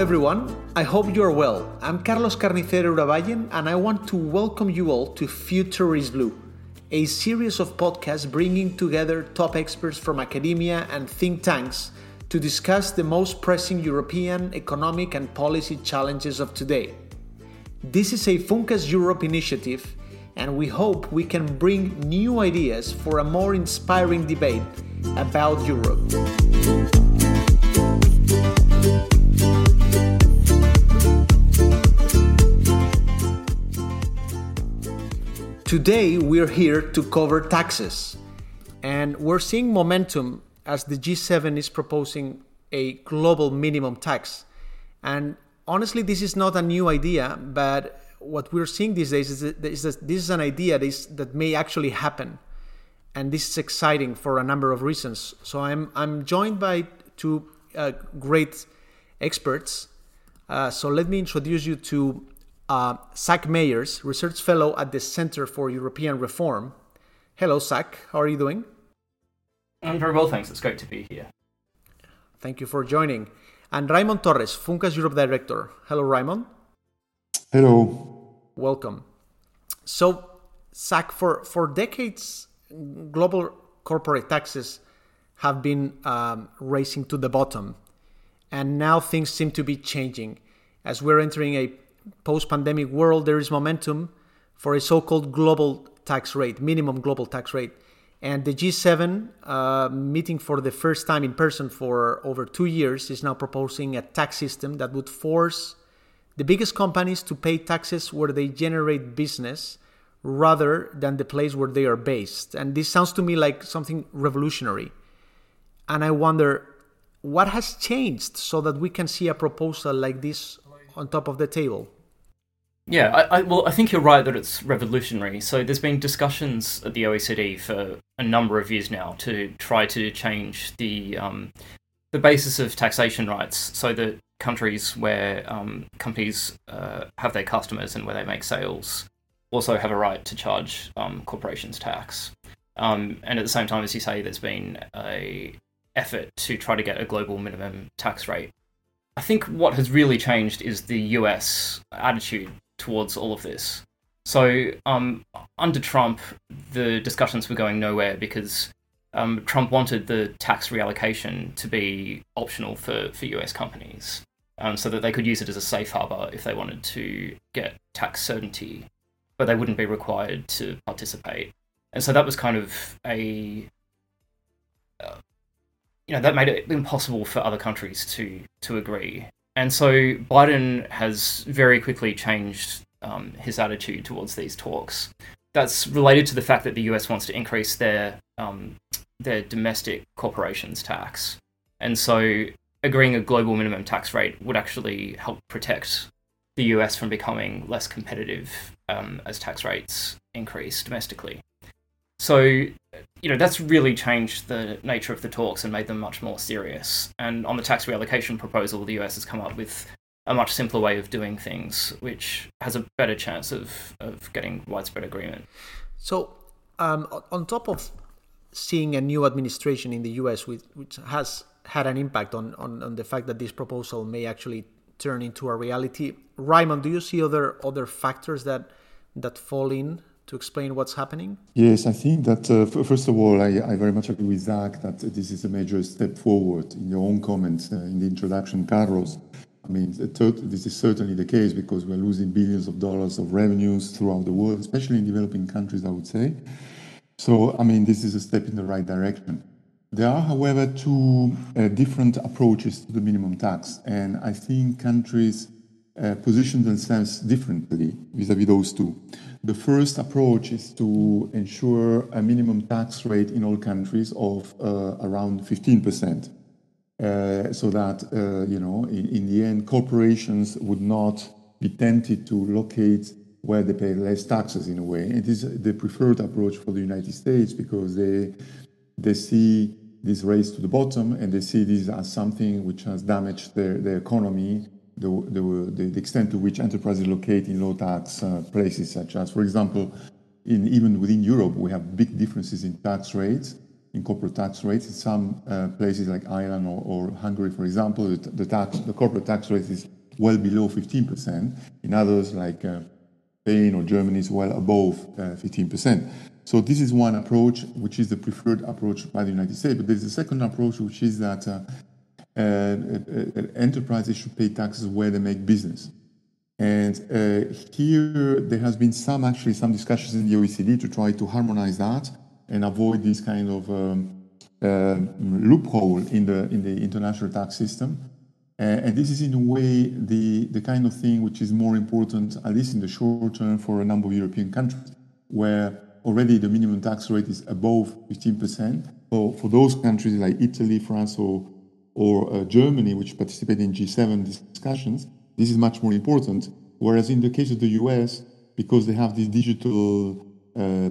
everyone. I hope you are well. I'm Carlos Carnicero Urabayen, and I want to welcome you all to Future is Blue, a series of podcasts bringing together top experts from academia and think tanks to discuss the most pressing European economic and policy challenges of today. This is a Funcas Europe initiative, and we hope we can bring new ideas for a more inspiring debate about Europe. Today, we're here to cover taxes, and we're seeing momentum as the G7 is proposing a global minimum tax. And honestly, this is not a new idea, but what we're seeing these days is that this is an idea that may actually happen. And this is exciting for a number of reasons. So I'm, I'm joined by two uh, great experts. Uh, so let me introduce you to uh, Zach Meyers, Research Fellow at the Center for European Reform. Hello, Zach. How are you doing? I'm very well, thanks. It's great to be here. Thank you for joining. And Raymond Torres, Funcas Europe Director. Hello, Raymond. Hello. Welcome. So, Zach, for, for decades, global corporate taxes have been um, racing to the bottom. And now things seem to be changing. As we're entering a post pandemic world, there is momentum for a so called global tax rate, minimum global tax rate. And the G7, uh, meeting for the first time in person for over two years, is now proposing a tax system that would force the biggest companies to pay taxes where they generate business rather than the place where they are based. And this sounds to me like something revolutionary. And I wonder what has changed so that we can see a proposal like this on top of the table. Yeah, I, I, well, I think you're right that it's revolutionary. So there's been discussions at the OECD for a number of years now to try to change the um, the basis of taxation rights, so that countries where um, companies uh, have their customers and where they make sales also have a right to charge um, corporations tax. Um, and at the same time, as you say, there's been a effort to try to get a global minimum tax rate I think what has really changed is the US attitude towards all of this. So, um, under Trump, the discussions were going nowhere because um, Trump wanted the tax reallocation to be optional for, for US companies um, so that they could use it as a safe harbor if they wanted to get tax certainty, but they wouldn't be required to participate. And so that was kind of a uh, you know that made it impossible for other countries to to agree. And so Biden has very quickly changed um, his attitude towards these talks. That's related to the fact that the US wants to increase their um, their domestic corporations tax, and so agreeing a global minimum tax rate would actually help protect the US from becoming less competitive um, as tax rates increase domestically. So, you know, that's really changed the nature of the talks and made them much more serious. And on the tax reallocation proposal, the US has come up with a much simpler way of doing things, which has a better chance of, of getting widespread agreement. So, um, on top of seeing a new administration in the US, which, which has had an impact on, on, on the fact that this proposal may actually turn into a reality, Raymond, do you see other other factors that that fall in to explain what's happening? Yes, I think that, uh, first of all, I, I, very much agree with Zach that this is a major step forward. In your own comments uh, in the introduction, Carlos, I mean, this is certainly the case because we're losing billions of dollars of revenues throughout the world, especially in developing countries, I would say. So, I mean, this is a step in the right direction. There are, however, two uh, different approaches to the minimum tax, and I think countries uh, position themselves differently vis-à-vis those two. The first approach is to ensure a minimum tax rate in all countries of uh, around 15%, uh, so that, uh, you know, in, in, the end, corporations would not be tempted to locate where they pay less taxes in a way. It is the preferred approach for the United States because they, they see this race to the bottom and they see this as something which has damaged their, their economy the, the, the extent to which enterprises locate in low tax uh, places, such as, for example, in, even within Europe, we have big differences in tax rates. in corporate tax rates. In some uh, places like Ireland or, or, Hungary, for example, the, the, tax, the corporate tax rate is well below 15%. In others like uh, Spain or Germany is well above 15%. Uh, so this is one approach, which is the preferred approach by the United States. But there's a second approach, which is that uh, enterprises should pay taxes where they make business. And uh, here there has been some actually some discussions in the OECD to try to harmonize that and avoid this kind of um, uh, loophole in the in the international tax system. Uh, and this is in a way the the kind of thing which is more important, at least in the short term, for a number of European countries, where already the minimum tax rate is above 15%. So for those countries like Italy, France, or or uh, Germany, which participate in G7 discussions, this is much more important. Whereas in the case of the US, because they have these digital uh, uh,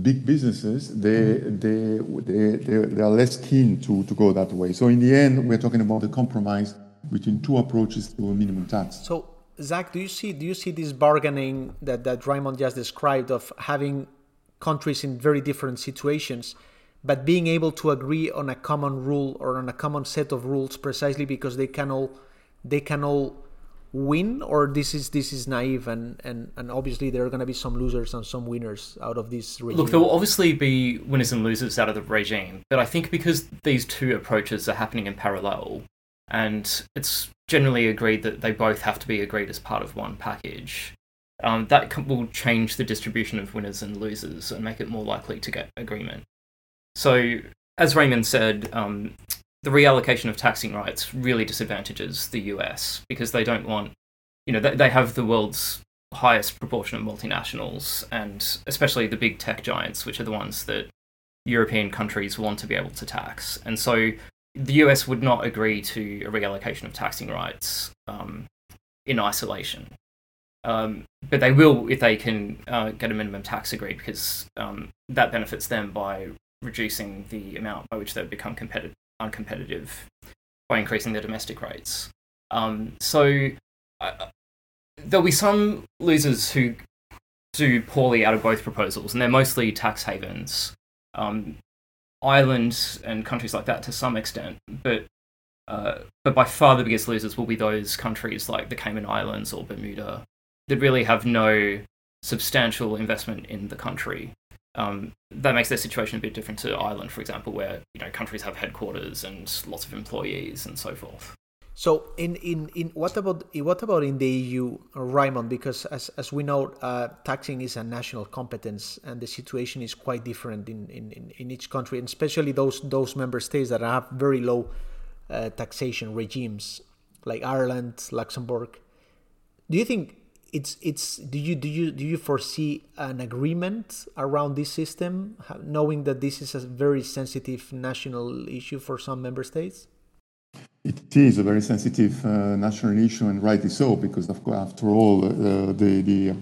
big businesses, they, they, they, they, are less keen to, to go that way. So in the end, we're talking about the compromise between two approaches to a minimum tax. So Zach, do you see do you see this bargaining that, that Raymond just described of having countries in very different situations, but being able to agree on a common rule or on a common set of rules precisely because they can all they can all win or this is this is naive and and, and obviously there are going to be some losers and some winners out of this regime. look there will obviously be winners and losers out of the regime but i think because these two approaches are happening in parallel and it's generally agreed that they both have to be agreed as part of one package um, that will change the distribution of winners and losers and make it more likely to get agreement so as raymond said um, the reallocation of taxing rights really disadvantages the US because they don't want, you know, they, they have the world's highest proportion of multinationals and especially the big tech giants, which are the ones that European countries want to be able to tax. And so the US would not agree to a reallocation of taxing rights um, in isolation. Um, but they will if they can uh, get a minimum tax agreed because um, that benefits them by reducing the amount by which they would become competitive uncompetitive by increasing the domestic rates. Um, so uh, there'll be some losers who do poorly out of both proposals, and they're mostly tax havens. Um, Ireland and countries like that to some extent, but uh, but by far the biggest losers will be those countries like the Cayman Islands or Bermuda that really have no substantial investment in the country um, that makes their situation a bit different to Ireland, for example, where you know countries have headquarters and lots of employees and so forth. So, in, in, in what about what about in the EU, Raymond? Because as, as we know, uh, taxing is a national competence, and the situation is quite different in, in, in each country, and especially those those member states that have very low uh, taxation regimes, like Ireland, Luxembourg. Do you think it's it's do you do you do you foresee an agreement around this system knowing that this is a very sensitive national issue for some member states? It is a very sensitive uh, national issue and rightly so because of course after all uh, the the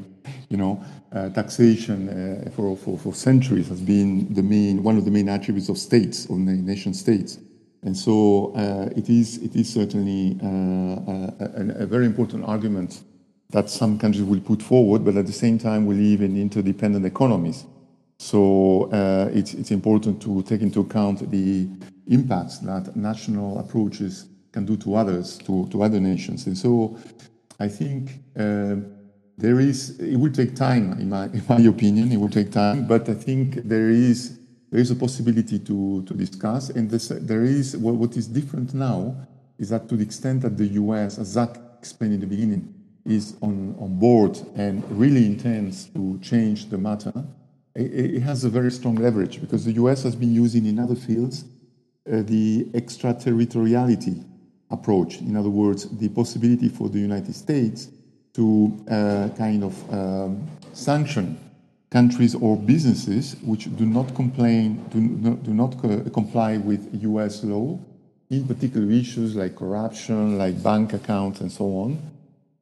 you know uh, taxation uh, for, for for centuries has been the main one of the main attributes of states of nation states. And so uh, it is it is certainly uh, a, a very important argument that some countries will put forward, but at the same time, we live in interdependent economies. So uh, it's, it's important to take into account the impacts that national approaches can do to others, to, to other nations. And so I think uh, there is, it will take time, in my, in my opinion, it will take time, but I think there is, there is a possibility to, to discuss. And this, there is, what, what is different now is that to the extent that the US, as Zach explained in the beginning, is on, on board and really intends to change the matter, it, it, has a very strong leverage because the US has been using in other fields uh, the extraterritoriality approach. In other words, the possibility for the United States to uh, kind of um, sanction countries or businesses which do not complain, do not, do not co- comply with US law, in particular issues like corruption, like bank accounts, and so on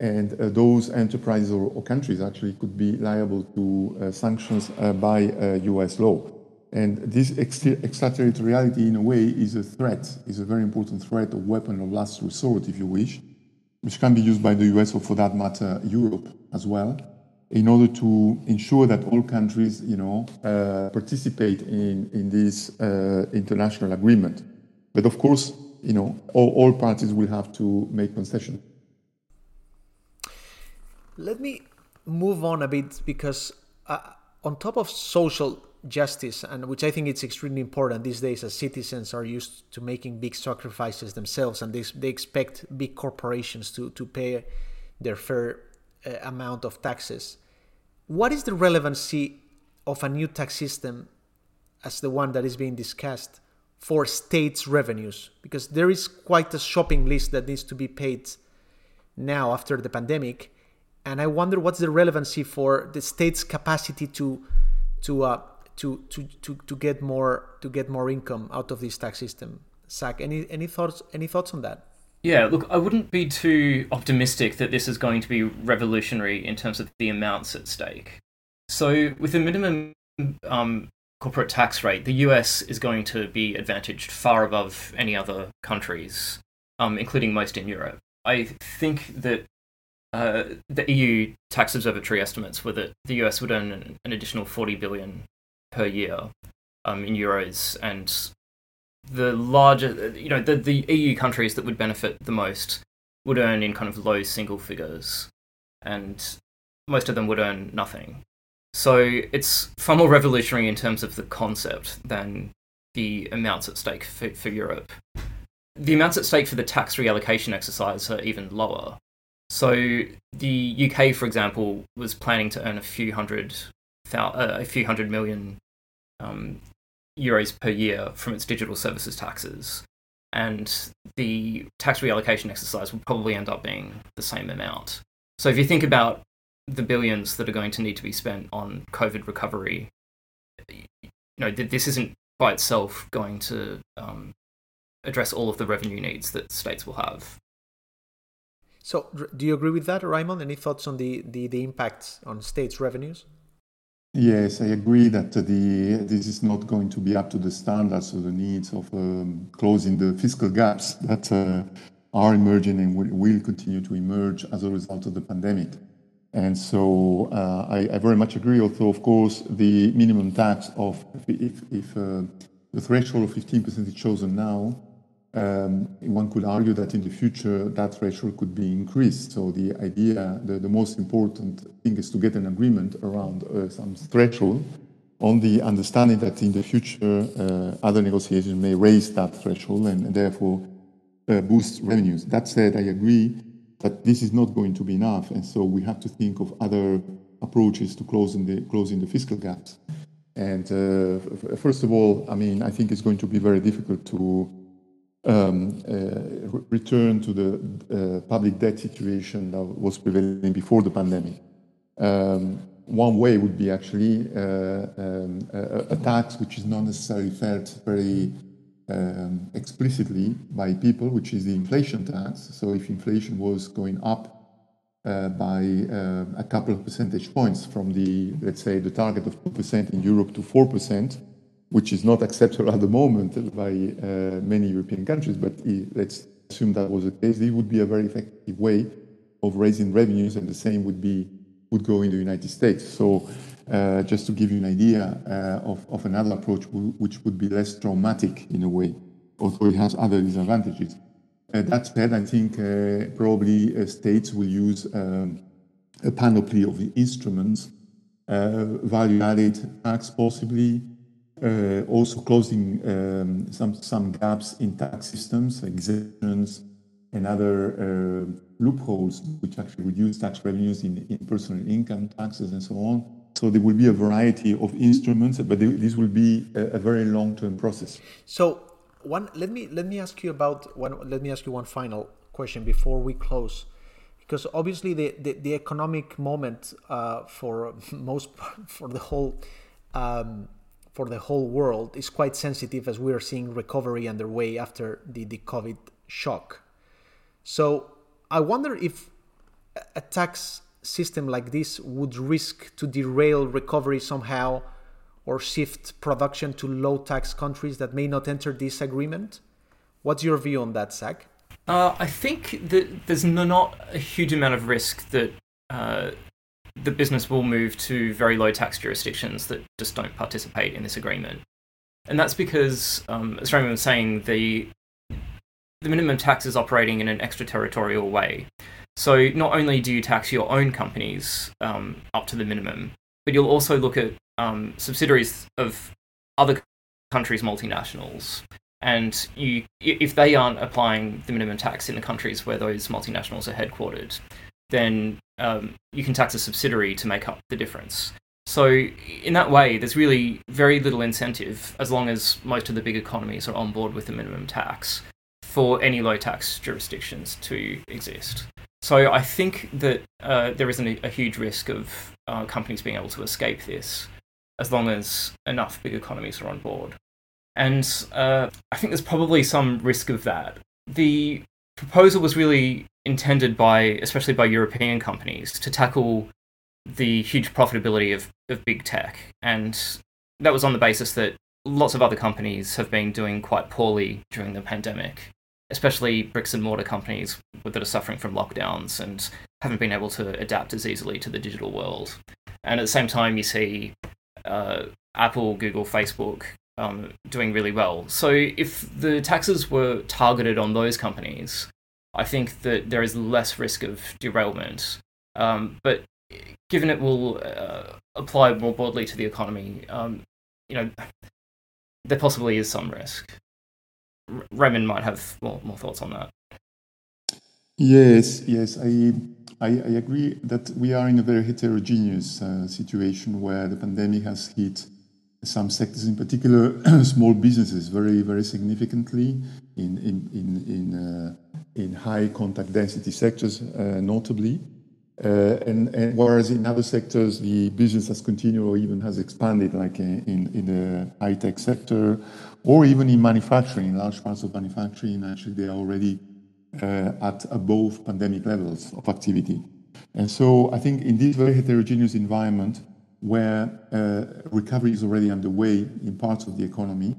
and uh, those enterprises or, or, countries actually could be liable to uh, sanctions uh, by US law. And this extraterritoriality, in a way, is a threat, is a very important threat, a weapon of last resort, if you wish, which can be used by the US or, for that matter, Europe as well. in order to ensure that all countries, you know, uh, participate in, in this uh, international agreement. But of course, you know, all, all parties will have to make concessions. Let me move on a bit because uh, on top of social justice, and which I think it's extremely important these days, as citizens are used to making big sacrifices themselves, and they, they expect big corporations to to pay their fair uh, amount of taxes. What is the relevancy of a new tax system, as the one that is being discussed, for states' revenues? Because there is quite a shopping list that needs to be paid now after the pandemic and I wonder what's the relevancy for the state's capacity to to uh, to, to to to get more to get more income out of this tax system. Zach, any any thoughts any thoughts on that? Yeah, look, I wouldn't be too optimistic that this is going to be revolutionary in terms of the amounts at stake. So, with a minimum um, corporate tax rate, the US is going to be advantaged far above any other countries, um, including most in Europe. I think that uh, the EU tax observatory estimates were that the US would earn an, an additional 40 billion per year um, in euros, and the larger, you know, the, the EU countries that would benefit the most would earn in kind of low single figures, and most of them would earn nothing. So it's far more revolutionary in terms of the concept than the amounts at stake for, for Europe. The amounts at stake for the tax reallocation exercise are even lower. So the UK, for example, was planning to earn a few hundred, uh, a few hundred million um, euros per year from its digital services taxes, and the tax reallocation exercise will probably end up being the same amount. So if you think about the billions that are going to need to be spent on COVID recovery, you know this isn't by itself going to um, address all of the revenue needs that states will have. So, do you agree with that, Raymond? Any thoughts on the, the, the impact on states' revenues? Yes, I agree that the this is not going to be up to the standards or the needs of um, closing the fiscal gaps that uh, are emerging and will, will, continue to emerge as a result of the pandemic. And so uh, I, I, very much agree. Although, of course, the minimum tax of if, if uh, the threshold of 15% is chosen now, um, one could argue that in the future that threshold could be increased. So the idea, the, the most important thing is to get an agreement around uh, some threshold on the understanding that in the future uh, other negotiations may raise that threshold and, therefore uh, boost revenues. That said, I agree that this is not going to be enough, and so we have to think of other approaches to closing the closing the fiscal gaps. And uh, first of all, I mean, I think it's going to be very difficult to um, uh, return to the uh, public debt situation that was prevailing before the pandemic. Um, one way would be actually uh, um, a, tax which is not necessarily felt very um, explicitly by people, which is the inflation tax. So if inflation was going up uh, by uh, a couple of percentage points from the, let's say, the target of 2% in Europe to 4%, which is not acceptable at the moment by uh, many European countries, but let's assume that was the case, it would be a very effective way of raising revenues, and the same would be would go in the United States. So, uh, just to give you an idea uh, of, of another approach, which would be less traumatic in a way, although it has other disadvantages. Uh, that said, I think uh, probably uh, states will use um, a panoply of instruments, value-added tax possibly, uh, also closing um, some, some gaps in tax systems, exemptions, and other uh, loopholes which actually reduce tax revenues in, in personal income taxes and so on. So there will be a variety of instruments, but this will be a, a very long-term process. So one, let me let me ask you about one. Let me ask you one final question before we close, because obviously the the, the economic moment uh, for most for the whole um, for the whole world is quite sensitive as we are seeing recovery underway after the, the COVID shock. So I wonder if a tax system like this would risk to derail recovery somehow or shift production to low tax countries that may not enter this agreement. What's your view on that, Zach? Uh, I think that there's not a huge amount of risk that uh, the business will move to very low tax jurisdictions that just don't participate in this agreement. And that's because, um, as Raymond was saying, the the minimum tax is operating in an extraterritorial way. So not only do you tax your own companies um, up to the minimum, but you'll also look at um, subsidiaries of other countries' multinationals. And you, if they aren't applying the minimum tax in the countries where those multinationals are headquartered, then um, you can tax a subsidiary to make up the difference. So, in that way, there's really very little incentive, as long as most of the big economies are on board with the minimum tax, for any low tax jurisdictions to exist. So, I think that uh, there isn't a, huge risk of uh, companies being able to escape this, as long as enough big economies are on board. And uh, I think there's probably some risk of that. The proposal was really intended by, especially by European companies, to tackle the huge profitability of, of big tech. And that was on the basis that lots of other companies have been doing quite poorly during the pandemic, especially bricks and mortar companies that are suffering from lockdowns and haven't been able to adapt as easily to the digital world. And at the same time, you see uh, Apple, Google, Facebook um, doing really well. So if the taxes were targeted on those companies, I think that there is less risk of derailment. Um, but given it will uh, apply more broadly to the economy, um, you know, there possibly is some risk. R- Raymond might have more, more thoughts on that. Yes, yes, I, I, I agree that we are in a very heterogeneous uh, situation where the pandemic has hit some sectors, in particular small businesses, very, very significantly in, in, in, in, uh, in high contact density sectors, uh, notably. Uh, and, and, whereas in other sectors the business has continued or even has expanded, like in, in the high tech sector, or even in manufacturing, in large parts of manufacturing, actually they are already uh, at above pandemic levels of activity. And so I think in this very heterogeneous environment where uh, recovery is already underway in parts of the economy,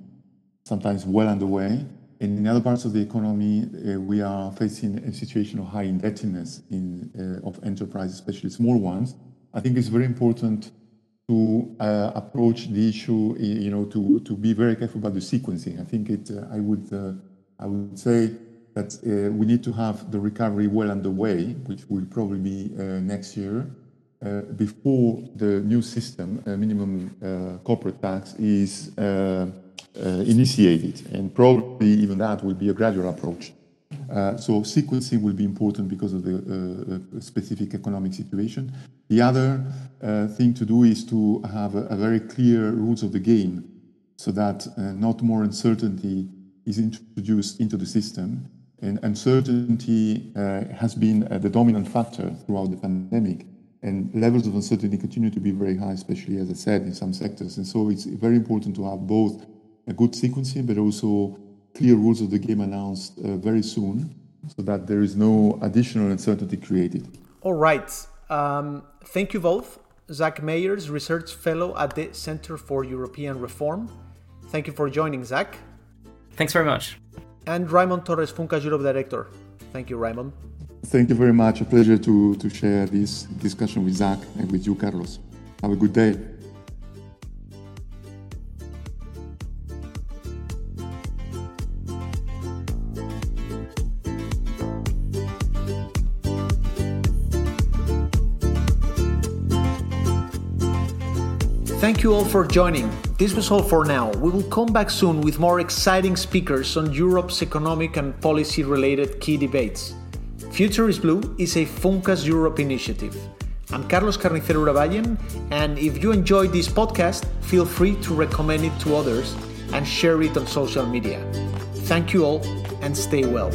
sometimes well underway, in other parts of the economy, uh, we are facing a situation of high indebtedness in, uh, of enterprises, especially small ones. I think it's very important to uh, approach the issue, you know, to, to be very careful about the sequencing. I think it, uh, I would, uh, I would say that uh, we need to have the recovery well underway, which will probably be next year, before the new system, minimum corporate tax, is initiated, and probably even that will be a gradual approach. Uh, so sequencing will be important because of the uh, specific economic situation. The other thing to do is to have a, a, very clear rules of the game so that not more uncertainty is introduced into the system. And uncertainty uh, has been uh, the dominant factor throughout the pandemic. And levels of uncertainty continue to be very high, especially, as I said, in some sectors. And so it's very important to have both a good sequencing, but also clear rules of the game announced uh, very soon so that there is no additional uncertainty created. All right. Um, thank you both. Zach Meyers, Research Fellow at the Center for European Reform. Thank you for joining, Zach. Thanks very much. And Raymond Torres, FUNCAS Europe Director. Thank you, Raymond. Thank you very much. A pleasure to, to share this discussion with Zach and with you, Carlos. Have a good day. All for joining. This was all for now. We will come back soon with more exciting speakers on Europe's economic and policy related key debates. Future is Blue is a FUNCAS Europe initiative. I'm Carlos Carnicero Urabayen, and if you enjoyed this podcast, feel free to recommend it to others and share it on social media. Thank you all and stay well.